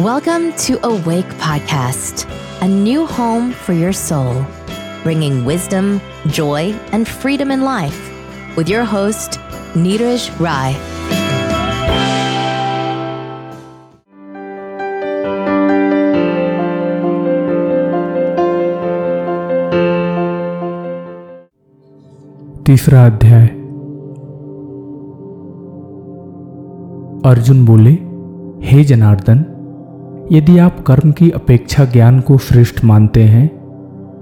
Welcome to Awake Podcast, a new home for your soul, bringing wisdom, joy, and freedom in life with your host, Neeraj Rai. तीसरा अध्याय अर्जुन बोले हे जनार्दन यदि आप कर्म की अपेक्षा ज्ञान को श्रेष्ठ मानते हैं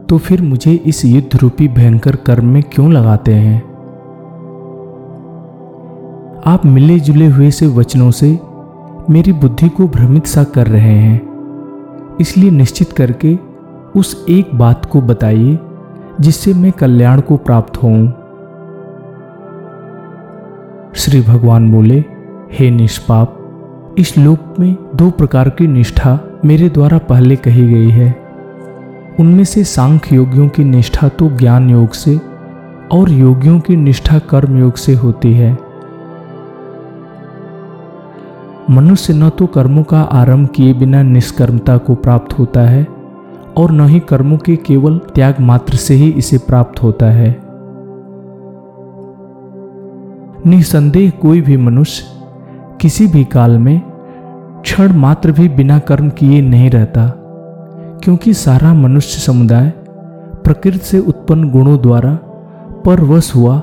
तो फिर मुझे इस युद्ध रूपी भयंकर कर्म में क्यों लगाते हैं? आप मिले जुले हुए से वचनों से मेरी बुद्धि को भ्रमित सा कर रहे हैं। इसलिए निश्चित करके उस एक बात को बताइए, जिससे मैं कल्याण को प्राप्त होऊं। श्री भगवान बोले, हे निष्पाप इस लोक में दो प्रकार की निष्ठा मेरे द्वारा पहले कही गई है। उनमें से सांख्य योगियों की निष्ठा तो ज्ञान योग से और योगियों की निष्ठा कर्म योग से होती है। मनुष्य न तो कर्मों का आरंभ किए बिना निष्कर्मता को प्राप्त होता है और न ही कर्मों के केवल त्याग मात्र से ही इसे प्राप्त होता है। निसंदेह कोई भी मनुष्य किसी भी काल में क्षण मात्र भी बिना कर्म किए नहीं रहता, क्योंकि सारा मनुष्य समुदाय प्रकृति से उत्पन्न गुणों द्वारा परवश हुआ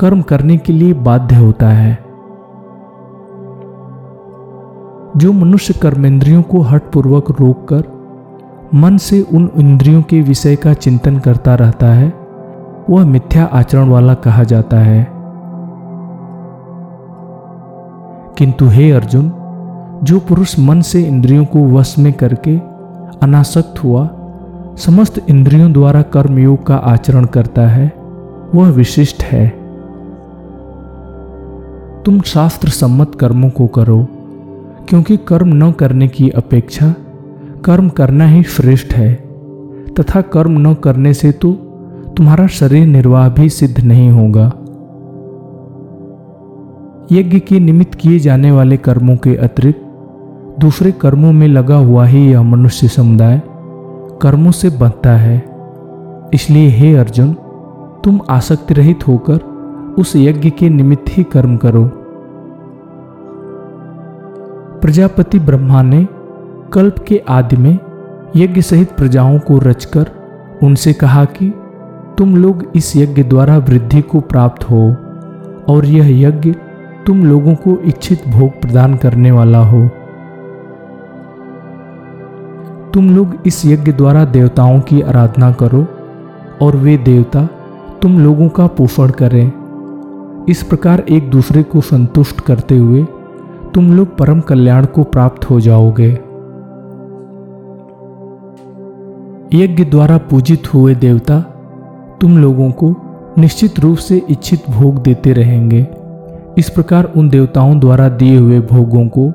कर्म करने के लिए बाध्य होता है। जो मनुष्य कर्मेंद्रियों को हटपूर्वक रोककर मन से उन इंद्रियों के विषय का चिंतन करता रहता है, वह मिथ्या आचरण वाला कहा जाता है। किंतु हे अर्जुन, जो पुरुष मन से इंद्रियों को वश में करके अनासक्त हुआ, समस्त इंद्रियों द्वारा कर्मयोग का आचरण करता है, वह विशिष्ट है। तुम शास्त्र सम्मत कर्मों को करो, क्योंकि कर्म न करने की अपेक्षा कर्म करना ही श्रेष्ठ है, तथा कर्म न करने से तो तुम्हारा शरीर निर्वाह भी सिद्ध नहीं होगा। यज्ञ के निमित्त किए जाने वाले कर्मों के अतिरिक्त, दूसरे कर्मों में लगा हुआ ही यह मनुष्य समुदाय कर्मों से बनता है। इसलिए हे अर्जुन, तुम आसक्ति रहित होकर उस यज्ञ के निमित्त ही कर्म करो। प्रजापति ब्रह्मा ने कल्प के आदि में यज्ञ सहित प्रजाओं को रचकर उनसे कहा कि तुम लोग इस यज्ञ द्वारा वृद्धि को प्राप्त हो और यह यज्ञ तुम लोगों को इच्छित भोग प्रदान करने वाला हो। तुम लोग इस यज्ञ द्वारा देवताओं की आराधना करो और वे देवता तुम लोगों का पोषण करें। इस प्रकार एक दूसरे को संतुष्ट करते हुए तुम लोग परम कल्याण को प्राप्त हो जाओगे। यज्ञ द्वारा पूजित हुए देवता तुम लोगों को निश्चित रूप से इच्छित भोग देते रहेंगे। इस प्रकार उन देवताओं द्वारा दिए हुए भोगों को,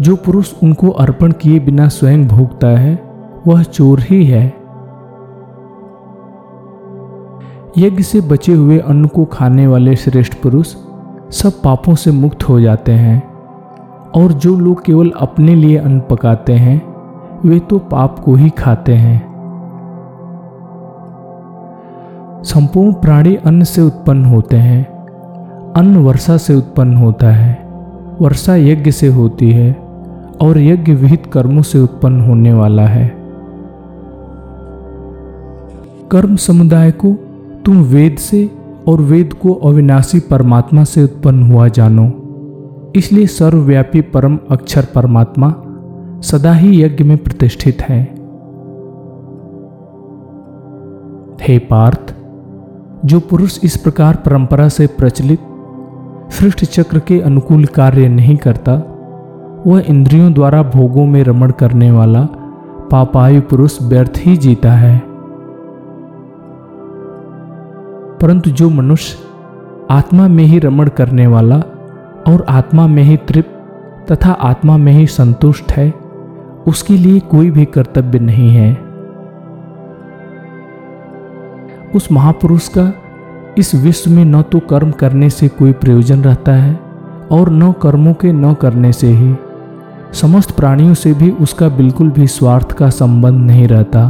जो पुरुष उनको अर्पण किए बिना स्वयं भोगता है, वह चोर ही है। यज्ञ से बचे हुए अन्न को खाने वाले श्रेष्ठ पुरुष सब पापों से मुक्त हो जाते हैं, और जो लोग केवल अपने लिए अन्न पकाते हैं, वे तो पाप को ही खाते हैं। संपूर्ण प्राणी अन्न से उत्पन्न होते हैं। अन्न वर्षा से उत्पन्न होता है। वर्षा यज्ञ से होती है और यज्ञ विहित कर्मों से उत्पन्न होने वाला है। कर्म समुदाय को तुम वेद से और वेद को अविनाशी परमात्मा से उत्पन्न हुआ जानो। इसलिए सर्वव्यापी परम अक्षर परमात्मा सदा ही यज्ञ में प्रतिष्ठित है। हे पार्थ, जो पुरुष इस प्रकार परंपरा से प्रचलित सृष्ट चक्र के अनुकूल कार्य नहीं करता, वह इंद्रियों द्वारा भोगों में रमण करने वाला पापायु पुरुष व्यर्थ ही जीता है। परंतु जो मनुष्य आत्मा में ही रमण करने वाला और आत्मा में ही तृप्त तथा आत्मा में ही संतुष्ट है, उसके लिए कोई भी कर्तव्य नहीं है। उस महापुरुष का इस विश्व में न तो कर्म करने से कोई प्रयोजन रहता है और न कर्मों के न करने से ही। समस्त प्राणियों से भी उसका बिल्कुल भी स्वार्थ का संबंध नहीं रहता।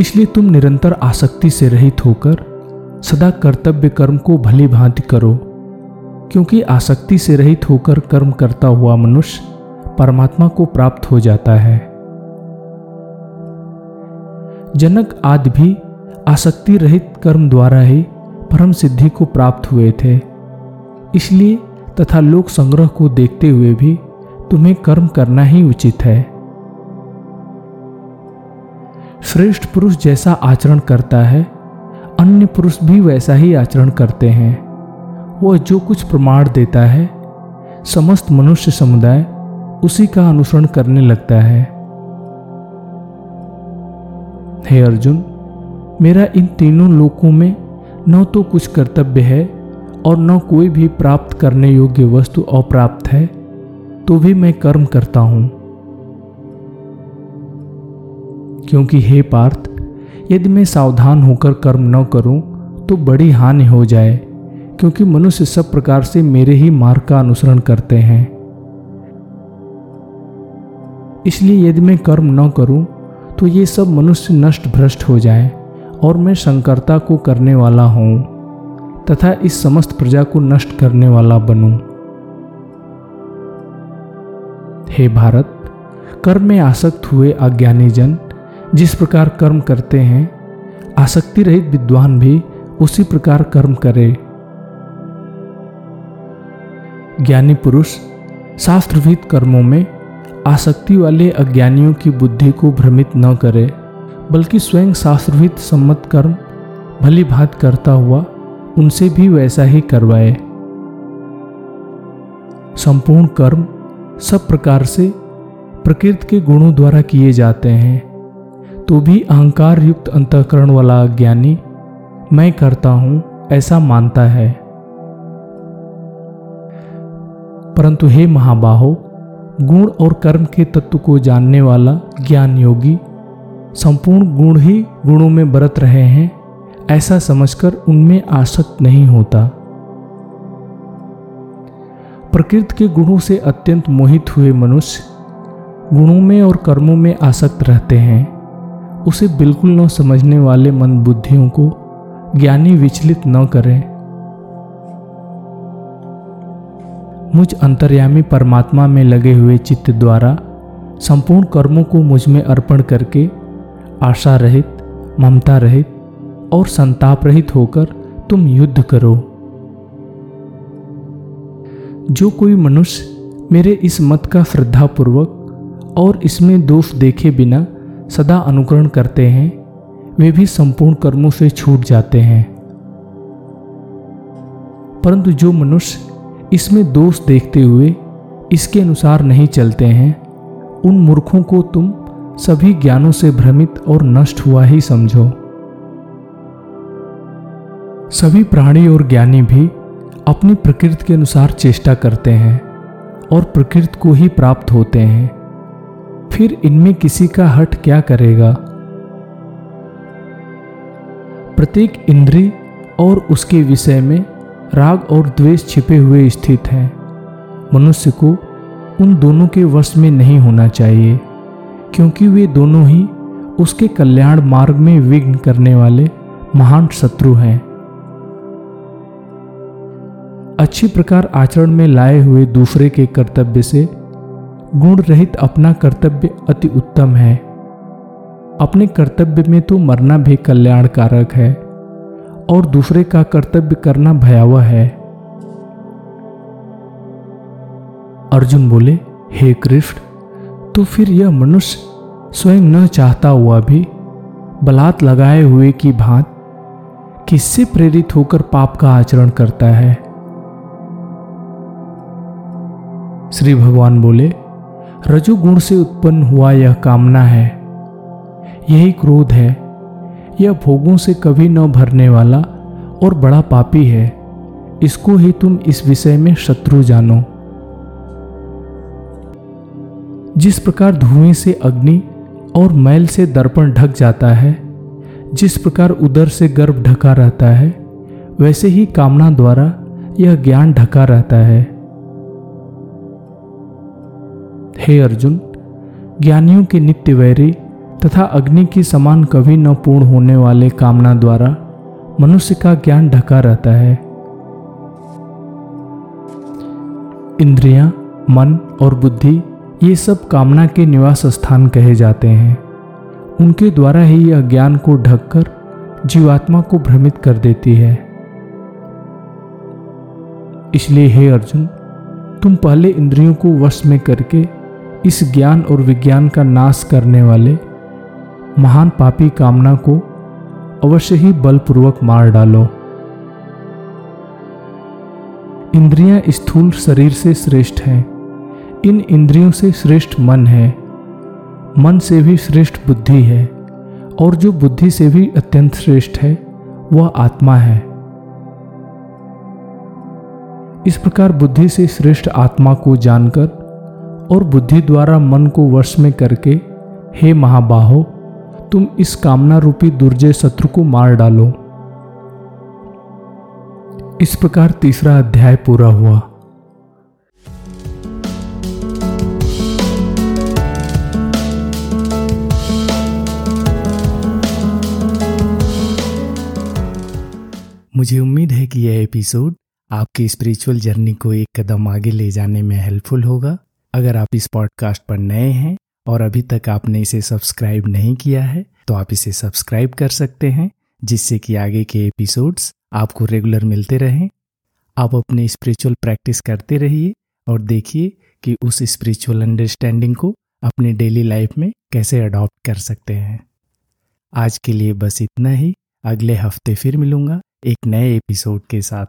इसलिए तुम निरंतर आसक्ति से रहित होकर सदा कर्तव्य कर्म को भली भांति करो, क्योंकि आसक्ति से रहित होकर कर्म करता हुआ मनुष्य परमात्मा को प्राप्त हो जाता है। जनक आदि भी आसक्ति रहित कर्म द्वारा ही परम सिद्धि को प्राप्त हुए थे। इसलिए तथा लोक संग्रह को देखते हुए भी तुम्हें कर्म करना ही उचित है। श्रेष्ठ पुरुष जैसा आचरण करता है, अन्य पुरुष भी वैसा ही आचरण करते हैं। वह जो कुछ प्रमाण देता है, समस्त मनुष्य समुदाय उसी का अनुसरण करने लगता है। हे अर्जुन मेरा इन तीनों लोकों में न तो कुछ कर्तव्य है और न कोई भी प्राप्त करने योग्य वस्तु अप्राप्त है तो भी मैं कर्म करता हूँ। क्योंकि हे पार्थ, यदि मैं सावधान होकर कर्म न करूँ तो बड़ी हानि हो जाए, क्योंकि मनुष्य सब प्रकार से मेरे ही मार्ग का अनुसरण करते हैं। इसलिए यदि मैं कर्म न करूँ तो ये सब मनुष्य नष्ट भ्रष्ट हो जाए। और मैं शंकरता को करने वाला हूँ, तथा इस समस्त प्रजा को नष्ट करने वाला बनूं। हे भारत कर्म में आसक्त हुए अज्ञानी जन जिस प्रकार कर्म करते हैं आसक्ति रहित विद्वान भी उसी प्रकार कर्म करे। ज्ञानी पुरुष, शास्त्रविद कर्मों में आसक्ति वाले अज्ञानियों की बुद्धि को भ्रमित न करे। बल्कि स्वयं शास्त्रविद सम्मत कर्म, भली भात करता हुआ उनसे भी वैसा ही करवाए। संपूर्ण कर्म सब प्रकार से प्रकृति के गुणों द्वारा किए जाते हैं। तो भी अहंकार युक्त अंतकरण वाला ज्ञानी मैं करता हूँ ऐसा मानता है। परंतु हे महाबाहो, गुण और कर्म के तत्व को जानने वाला ज्ञान योगी संपूर्ण गुण ही गुणों में बरत रहे हैं, ऐसा समझकर उनमें आसक्त नहीं होता। प्रकृति के गुणों से अत्यंत मोहित हुए मनुष्य गुणों में और कर्मों में आसक्त रहते हैं। उसे बिल्कुल न समझने वाले मन बुद्धियों को ज्ञानी विचलित न करें। मुझ अंतर्यामी परमात्मा में लगे हुए चित्त द्वारा संपूर्ण कर्मों को मुझमें अर्पण करके आशा रहित ममता रहित और संताप रहित होकर तुम युद्ध करो। जो कोई मनुष्य मेरे इस मत का श्रद्धापूर्वक और इसमें दोष देखे बिना सदा अनुकरण करते हैं, वे भी संपूर्ण कर्मों से छूट जाते हैं। परंतु जो मनुष्य इसमें दोष देखते हुए इसके अनुसार नहीं चलते हैं, उन मूर्खों को तुम सभी ज्ञानों से भ्रमित और नष्ट हुआ ही समझो। सभी प्राणी और ज्ञानी भी अपनी प्रकृति के अनुसार चेष्टा करते हैं और प्रकृति को ही प्राप्त होते हैं। फिर इनमें किसी का हट क्या करेगा? प्रत्येक इंद्री और उसके विषय में राग और द्वेष छिपे हुए स्थित हैं। मनुष्य को उन दोनों के वश में नहीं होना चाहिए। क्योंकि वे दोनों ही उसके कल्याण मार्ग में विघ्न करने वाले महान शत्रु हैं। अच्छी प्रकार आचरण में लाए हुए दूसरे के कर्तव्य से गुण रहित अपना कर्तव्य अति उत्तम है। अपने कर्तव्य में तो मरना भी कल्याणकारक है और दूसरे का कर्तव्य करना भयावह है। अर्जुन बोले, हे कृष्ण तो फिर यह मनुष्य स्वयं न चाहता हुआ भी बलात् लगाए हुए की भांत किससे प्रेरित होकर पाप का आचरण करता है? श्री भगवान बोले, रजोगुण से उत्पन्न हुआ यह कामना है। यही क्रोध है। यह भोगों से कभी न भरने वाला और बड़ा पापी है। इसको ही तुम इस विषय में शत्रु जानो। जिस प्रकार धुएँ से अग्नि और मैल से दर्पण ढक जाता है जिस प्रकार उदर से गर्भ ढका रहता है वैसे ही कामना द्वारा यह ज्ञान ढका रहता है। हे अर्जुन ज्ञानियों के नित्य वैरी तथा अग्नि की समान कभी न पूर्ण होने वाले कामना द्वारा मनुष्य का ज्ञान ढका रहता है। इंद्रियाँ, मन और बुद्धि ये सब कामना के निवास स्थान कहे जाते हैं। उनके द्वारा ही यह ज्ञान को ढककर जीवात्मा को भ्रमित कर देती है। इसलिए हे अर्जुन, तुम पहले इंद्रियों को वश में करके इस ज्ञान और विज्ञान का नाश करने वाले महान पापी कामना को अवश्य ही बलपूर्वक मार डालो। इंद्रियाँ स्थूल शरीर से श्रेष्ठ हैं। इन इंद्रियों से श्रेष्ठ मन है। मन से भी श्रेष्ठ बुद्धि है और जो बुद्धि से भी अत्यंत श्रेष्ठ है, वह आत्मा है। इस प्रकार बुद्धि से श्रेष्ठ आत्मा को जानकर और बुद्धि द्वारा मन को वश में करके, हे महाबाहो, तुम इस कामना रूपी दुर्जय शत्रु को मार डालो। इस प्रकार तीसरा अध्याय पूरा हुआ। मुझे उम्मीद है कि यह एपिसोड आपकी स्पिरिचुअल जर्नी को एक कदम आगे ले जाने में हेल्पफुल होगा। अगर आप इस पॉडकास्ट पर नए हैं और अभी तक आपने इसे सब्सक्राइब नहीं किया है तो आप इसे सब्सक्राइब कर सकते हैं, जिससे कि आगे के एपिसोड्स आपको रेगुलर मिलते रहें। आप अपने स्पिरिचुअल प्रैक्टिस करते रहिए और देखिए कि उस स्पिरिचुअल अंडरस्टैंडिंग को अपने डेली लाइफ में कैसे अडॉप्ट कर सकते हैं। आज के लिए बस इतना ही। अगले हफ़्ते फिर मिलूँगा। एक नए एपिसोड के साथ।